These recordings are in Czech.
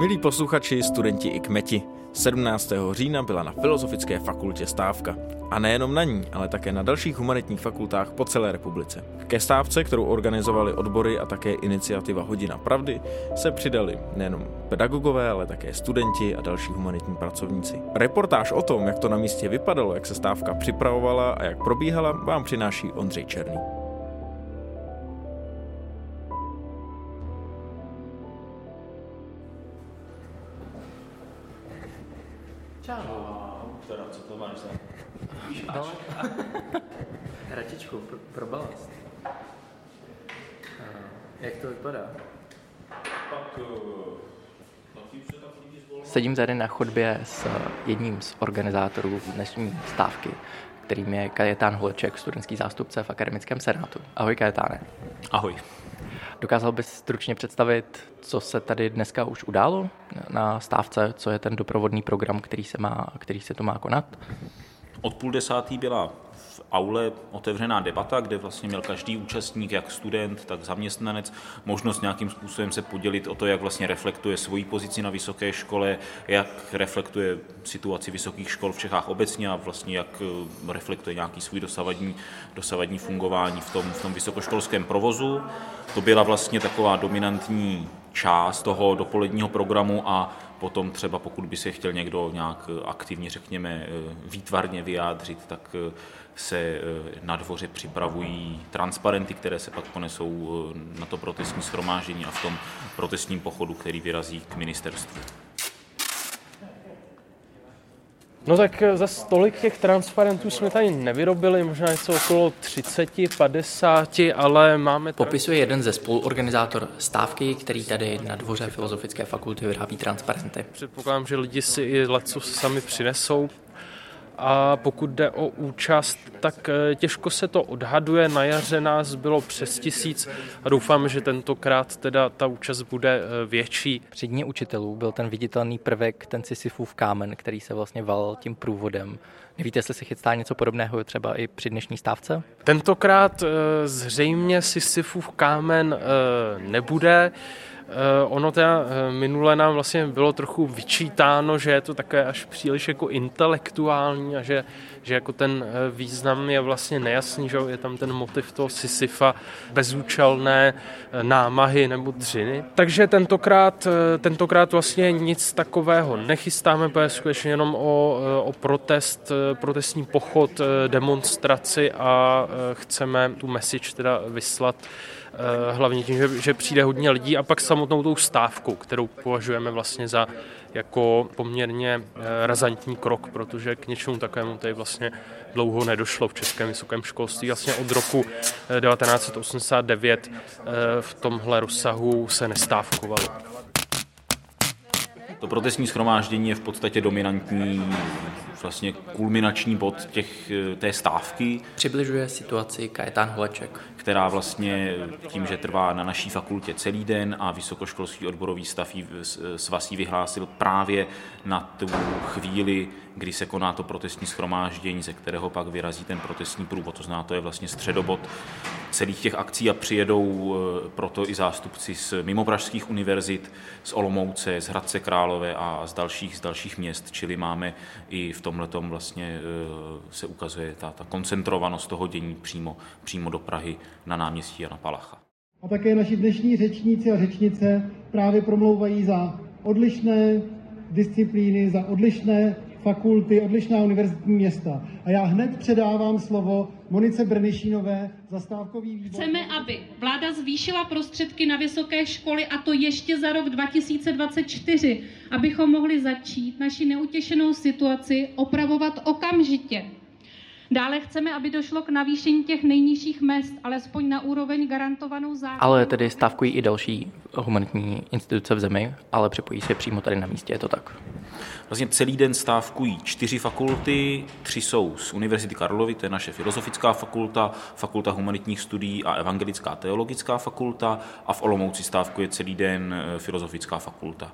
Milí posluchači, studenti i kmeti, 17. října byla na Filozofické fakultě stávka. A nejenom na ní, ale také na dalších humanitních fakultách po celé republice. Ke stávce, kterou organizovali odbory a také iniciativa Hodina pravdy, se přidali nejenom pedagogové, ale také studenti a další humanitní pracovníci. Reportáž o tom, jak to na místě vypadalo, jak se stávka připravovala a jak probíhala, vám přináší Ondřej Černý. To máš za? No. Hratičku pro, pro balast. Uh, jak to vypadá? Pak, zvolili. Sedím tady na chodbě s jedním z organizátorů dnešní stávky, kterým je Kajetán Holeček, studentský zástupce v Akademickém senátu. Ahoj Kajetáne. Ahoj. Dokázal bys stručně představit, co se tady dneska už událo na stávce, co je ten doprovodný program, který se, má, který se tu má konat? Od půl desátý byla aule otevřená debata, kde vlastně měl každý účastník, jak student, tak zaměstnanec, možnost nějakým způsobem se podělit o to, jak vlastně reflektuje svoji pozici na vysoké škole, jak reflektuje situaci vysokých škol v Čechách obecně a vlastně jak eh, reflektuje nějaký svůj dosavadní, dosavadní fungování v tom, v tom vysokoškolském provozu. To byla vlastně taková dominantní část toho dopoledního programu a potom třeba pokud by se chtěl někdo nějak aktivně, řekněme, výtvarně vyjádřit, tak se na dvoře připravují transparenty, které se pak ponesou na to protestní schromáždění a v tom protestním pochodu, který vyrazí k ministerstvu. No tak za stolik těch transparentů jsme tady nevyrobili, možná něco okolo 30, 50, ale máme... Popisuje jeden ze spoluorganizátor stávky, který tady na dvoře Filozofické fakulty vyrábí transparenty. Předpokládám, že lidi si i leco sami přinesou. A pokud jde o účast, tak těžko se to odhaduje. Na jaře nás bylo přes tisíc a doufám, že tentokrát teda ta účast bude větší. Při dní učitelů byl ten viditelný prvek, ten Sisyfův kámen, který se vlastně val tím průvodem. Nevíte, jestli se chystá něco podobného třeba i při dnešní stávce? Tentokrát zřejmě Sisyfův kámen nebude. Ono teda minule nám vlastně bylo trochu vyčítáno, že je to také až příliš jako intelektuální a že, že jako ten význam je vlastně nejasný, že je tam ten motiv toho Sisyfa, bezúčelné námahy nebo dřiny. Takže tentokrát, tentokrát vlastně nic takového nechystáme, protože skutečně jenom o, o protest, protestní pochod, demonstraci a chceme tu message teda vyslat hlavně tím, že, že přijde hodně lidí a pak samotnou tou stávku, kterou považujeme vlastně za jako poměrně razantní krok, protože k něčemu takovému tady vlastně dlouho nedošlo v českém vysokém školství. Vlastně od roku 1989 v tomhle rozsahu se nestávkovalo. To protestní schromáždění je v podstatě dominantní vlastně kulminační bod těch, té stávky. Přibližuje situaci Kajetán Holeček. Která vlastně tím, že trvá na naší fakultě celý den a vysokoškolský odborový stav jí, svaz vyhlásil právě na tu chvíli, kdy se koná to protestní schromáždění, ze kterého pak vyrazí ten protestní průvod. To znamená, to je vlastně středobod celých těch akcí a přijedou proto i zástupci z mimopražských univerzit, z Olomouce, z Hradce Králové a z dalších, z dalších měst, čili máme i v tomhle vlastně se ukazuje ta, ta koncentrovanost toho dění přímo, přímo do Prahy na náměstí Jana Palacha. A také naši dnešní řečníci a řečnice právě promlouvají za odlišné disciplíny, za odlišné fakulty, odlišná univerzitní města. A já hned předávám slovo Monice Brnišínové za stávkový výbor. Chceme, aby vláda zvýšila prostředky na vysoké školy a to ještě za rok 2024, abychom mohli začít naši neutěšenou situaci opravovat okamžitě. Dále chceme, aby došlo k navýšení těch nejnižších mest, alespoň na úroveň garantovanou zákonem. Ale tedy stávkují i další humanitní instituce v zemi, ale připojí se přímo tady na místě, je to tak? Vlastně celý den stávkují čtyři fakulty, tři jsou z Univerzity Karlovy, to je naše filozofická fakulta, fakulta humanitních studií a evangelická teologická fakulta a v Olomouci stávkuje celý den filozofická fakulta.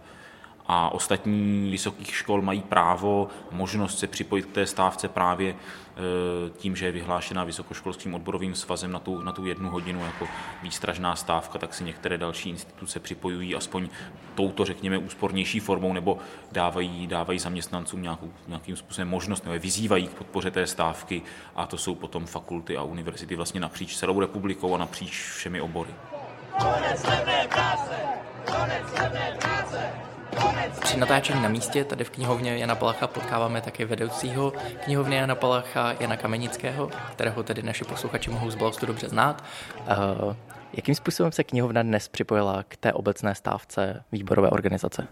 A ostatní vysokých škol mají právo, možnost se připojit k té stávce právě e, tím, že je vyhlášená Vysokoškolským odborovým svazem na tu, na tu jednu hodinu jako výstražná stávka, tak si některé další instituce připojují aspoň touto, řekněme, úspornější formou nebo dávají, dávají zaměstnancům nějakou, nějakým způsobem možnost nebo vyzývají k podpoře té stávky a to jsou potom fakulty a univerzity vlastně napříč celou republikou a napříč všemi obory. Konec práce! Konec práce! Při natáčení na místě tady v knihovně Jana Palacha potkáváme také vedoucího knihovny Jana Palacha Jana Kamenického, kterého tedy naši posluchači mohou z Blastu dobře znát. Uh, jakým způsobem se knihovna dnes připojila k té obecné stávce výborové organizace?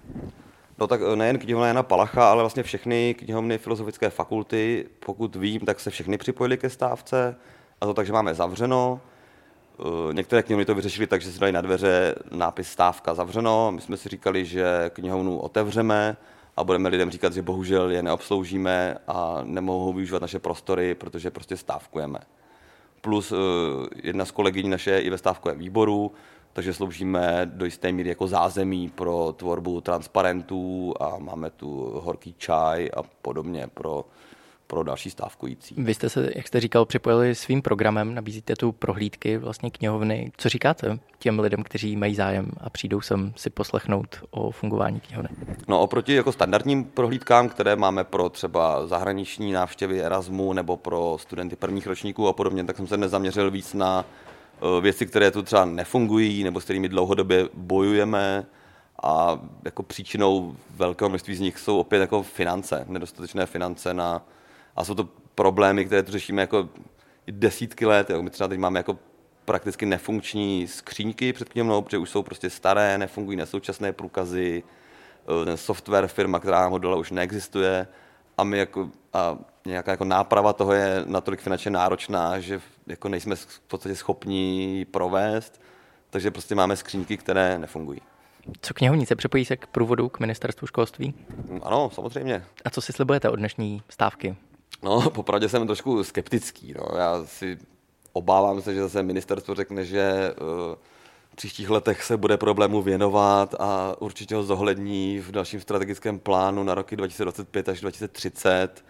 No tak eh, nejen knihovna Jana Palacha, ale vlastně všechny knihovny filozofické fakulty, pokud vím, tak se všechny připojili ke stávce. A to tak, že máme zavřeno, některé knihovny to vyřešili tak, že si dali na dveře nápis stávka zavřeno. My jsme si říkali, že knihovnu otevřeme a budeme lidem říkat, že bohužel je neobsloužíme a nemohou využívat naše prostory, protože prostě stávkujeme. Plus eh, jedna z kolegyní naše je i ve stávkovém výboru, takže sloužíme do jisté míry jako zázemí pro tvorbu transparentů a máme tu horký čaj a podobně pro pro další stávkující. Vy jste se, jak jste říkal, připojili svým programem, nabízíte tu prohlídky vlastně knihovny. Co říkáte těm lidem, kteří mají zájem a přijdou sem si poslechnout o fungování knihovny? No oproti jako standardním prohlídkám, které máme pro třeba zahraniční návštěvy Erasmu nebo pro studenty prvních ročníků a podobně, tak jsem se nezaměřil víc na eh, věci, které tu třeba nefungují nebo s kterými dlouhodobě bojujeme, a jako příčinou velkého množství z nich jsou opět jako finance, nedostatečné finance na a jsou to problémy, které tu řešíme jako desítky let. Jo. My třeba teď máme jako prakticky nefunkční skříňky před knihovnou, protože už jsou prostě staré, nefungují nesoučasné průkazy, eh, ten software firma, která nám ho dole už neexistuje a my jako, a nějaká jako náprava toho je natolik finančně náročná, že jako nejsme v podstatě schopni ji provést, takže prostě máme skříňky, které nefungují. Co knihovnice? Přepojí se k průvodu k ministerstvu školství? Ano, samozřejmě. A co si slibujete od dnešní stávky? No, popravdě jsem trošku skeptický. No. Já si obávám se, že zase ministerstvo řekne, že uh, v příštích letech se bude problému věnovat a určitě ho zohlední v dalším strategickém plánu na roky 2025 až 2030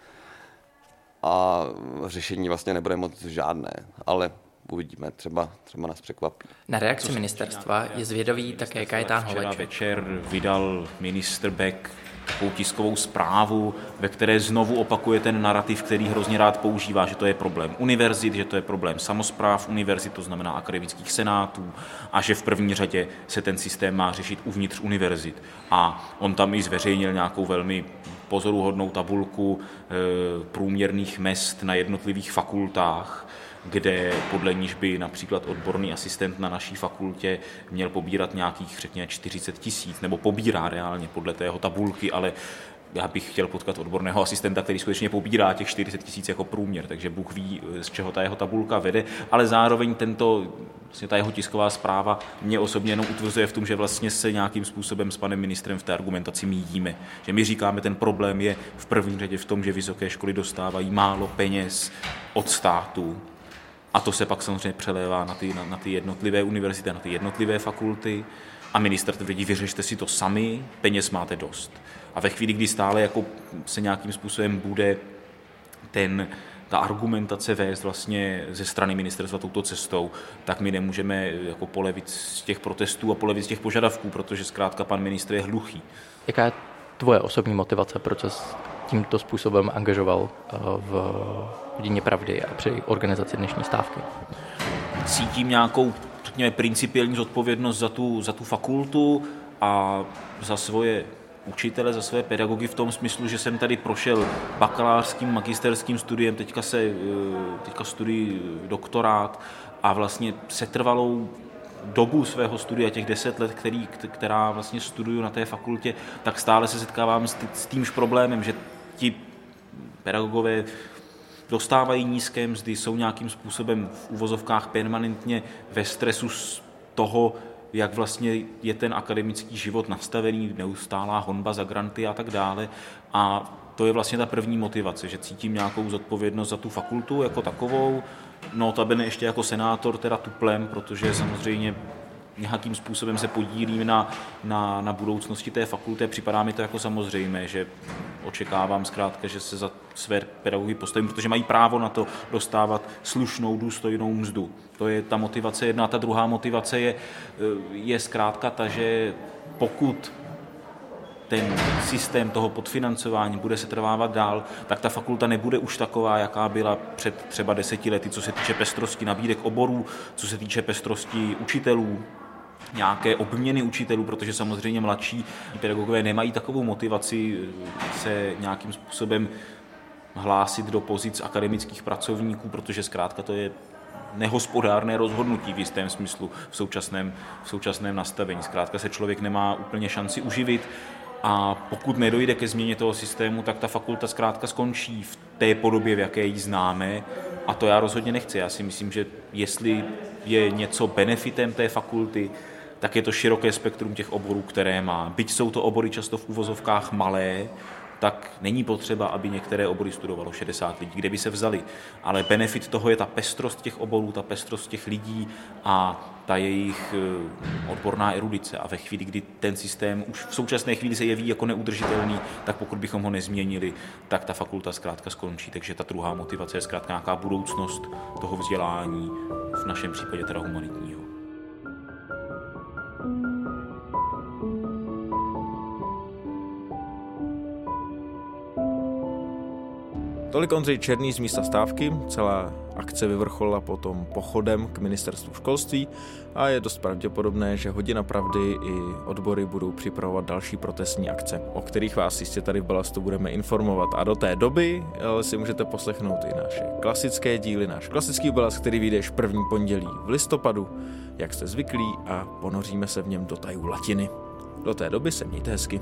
a řešení vlastně nebude moc žádné, ale uvidíme, třeba, třeba nás překvapí. Na reakci ministerstva je zvědavý také Kajtán Holeček. Včera večer vydal ministr Beck takovou tiskovou zprávu, ve které znovu opakuje ten narrativ, který hrozně rád používá, že to je problém univerzit, že to je problém samozpráv univerzit, to znamená akademických senátů, a že v první řadě se ten systém má řešit uvnitř univerzit. A on tam i zveřejnil nějakou velmi pozoruhodnou tabulku e, průměrných mest na jednotlivých fakultách, kde podle níž by například odborný asistent na naší fakultě měl pobírat nějakých, řekněme, 40 tisíc, nebo pobírá reálně podle tého tabulky, ale já bych chtěl potkat odborného asistenta, který skutečně pobírá těch 40 tisíc jako průměr, takže Bůh ví, z čeho ta jeho tabulka vede, ale zároveň tento, vlastně ta jeho tisková zpráva mě osobně jenom utvrzuje v tom, že vlastně se nějakým způsobem s panem ministrem v té argumentaci míjíme. Že my říkáme, ten problém je v první řadě v tom, že vysoké školy dostávají málo peněz od státu, a to se pak samozřejmě přelévá na ty, na, na ty jednotlivé univerzity, na ty jednotlivé fakulty. A minister tvrdí, vyřešte si to sami, peněz máte dost. A ve chvíli, kdy stále jako se nějakým způsobem bude ten, ta argumentace vést vlastně ze strany ministerstva touto cestou, tak my nemůžeme jako polevit z těch protestů a polevit z těch požadavků, protože zkrátka pan ministr je hluchý. Jaká je tvoje osobní motivace, proč se tímto způsobem angažoval eh, v hodině pravdy a při organizaci dnešní stávky? Cítím nějakou, řekněme, principiální zodpovědnost za tu, za tu fakultu a za svoje učitele, za své pedagogy v tom smyslu, že jsem tady prošel bakalářským, magisterským studiem, teďka, se, eh, teďka studuji doktorát a vlastně setrvalou dobu svého studia, těch deset let, který, která vlastně studuju na té fakultě, tak stále se setkávám s, s tímž problémem, že ti pedagogové dostávají nízké mzdy, jsou nějakým způsobem v uvozovkách permanentně ve stresu z toho, jak vlastně je ten akademický život nastavený, neustálá honba za granty a tak dále. A to je vlastně ta první motivace, že cítím nějakou zodpovědnost za tu fakultu jako takovou, notabene ještě jako senátor teda tuplem, protože samozřejmě nějakým způsobem se podílím na, na, na budoucnosti té fakulty. Připadá mi to jako samozřejmé, že očekávám zkrátka, že se za své pedagogy postavím, protože mají právo na to dostávat slušnou, důstojnou mzdu. To je ta motivace jedna. A ta druhá motivace je, je zkrátka ta, že pokud ten systém toho podfinancování bude se trvávat dál, tak ta fakulta nebude už taková, jaká byla před třeba deseti lety, co se týče pestrosti nabídek oborů, co se týče pestrosti učitelů, nějaké obměny učitelů, protože samozřejmě mladší pedagogové nemají takovou motivaci se nějakým způsobem hlásit do pozic akademických pracovníků, protože zkrátka to je nehospodárné rozhodnutí v jistém smyslu v současném, v současném nastavení. Zkrátka se člověk nemá úplně šanci uživit a pokud nedojde ke změně toho systému, tak ta fakulta zkrátka skončí v té podobě, v jaké ji známe. A to já rozhodně nechci. Já si myslím, že jestli je něco benefitem té fakulty, tak je to široké spektrum těch oborů, které má. Byť jsou to obory často v uvozovkách malé, tak není potřeba, aby některé obory studovalo 60 lidí, kde by se vzali. Ale benefit toho je ta pestrost těch oborů, ta pestrost těch lidí a ta jejich eh, odborná erudice. A ve chvíli, kdy ten systém už v současné chvíli se jeví jako neudržitelný, tak pokud bychom ho nezměnili, tak ta fakulta zkrátka skončí. Takže ta druhá motivace je zkrátka nějaká budoucnost toho vzdělání, v našem případě teda humanitního. Tolik Ondřej Černý z místa stávky, celá akce vyvrcholila potom pochodem k ministerstvu školství a je dost pravděpodobné, že hodina pravdy i odbory budou připravovat další protestní akce, o kterých vás jistě tady v Balastu budeme informovat. A do té doby ale si můžete poslechnout i naše klasické díly, náš klasický balast, který vyjde první pondělí v listopadu, jak jste zvyklí a ponoříme se v něm do tajů latiny. Do té doby se mějte hezky.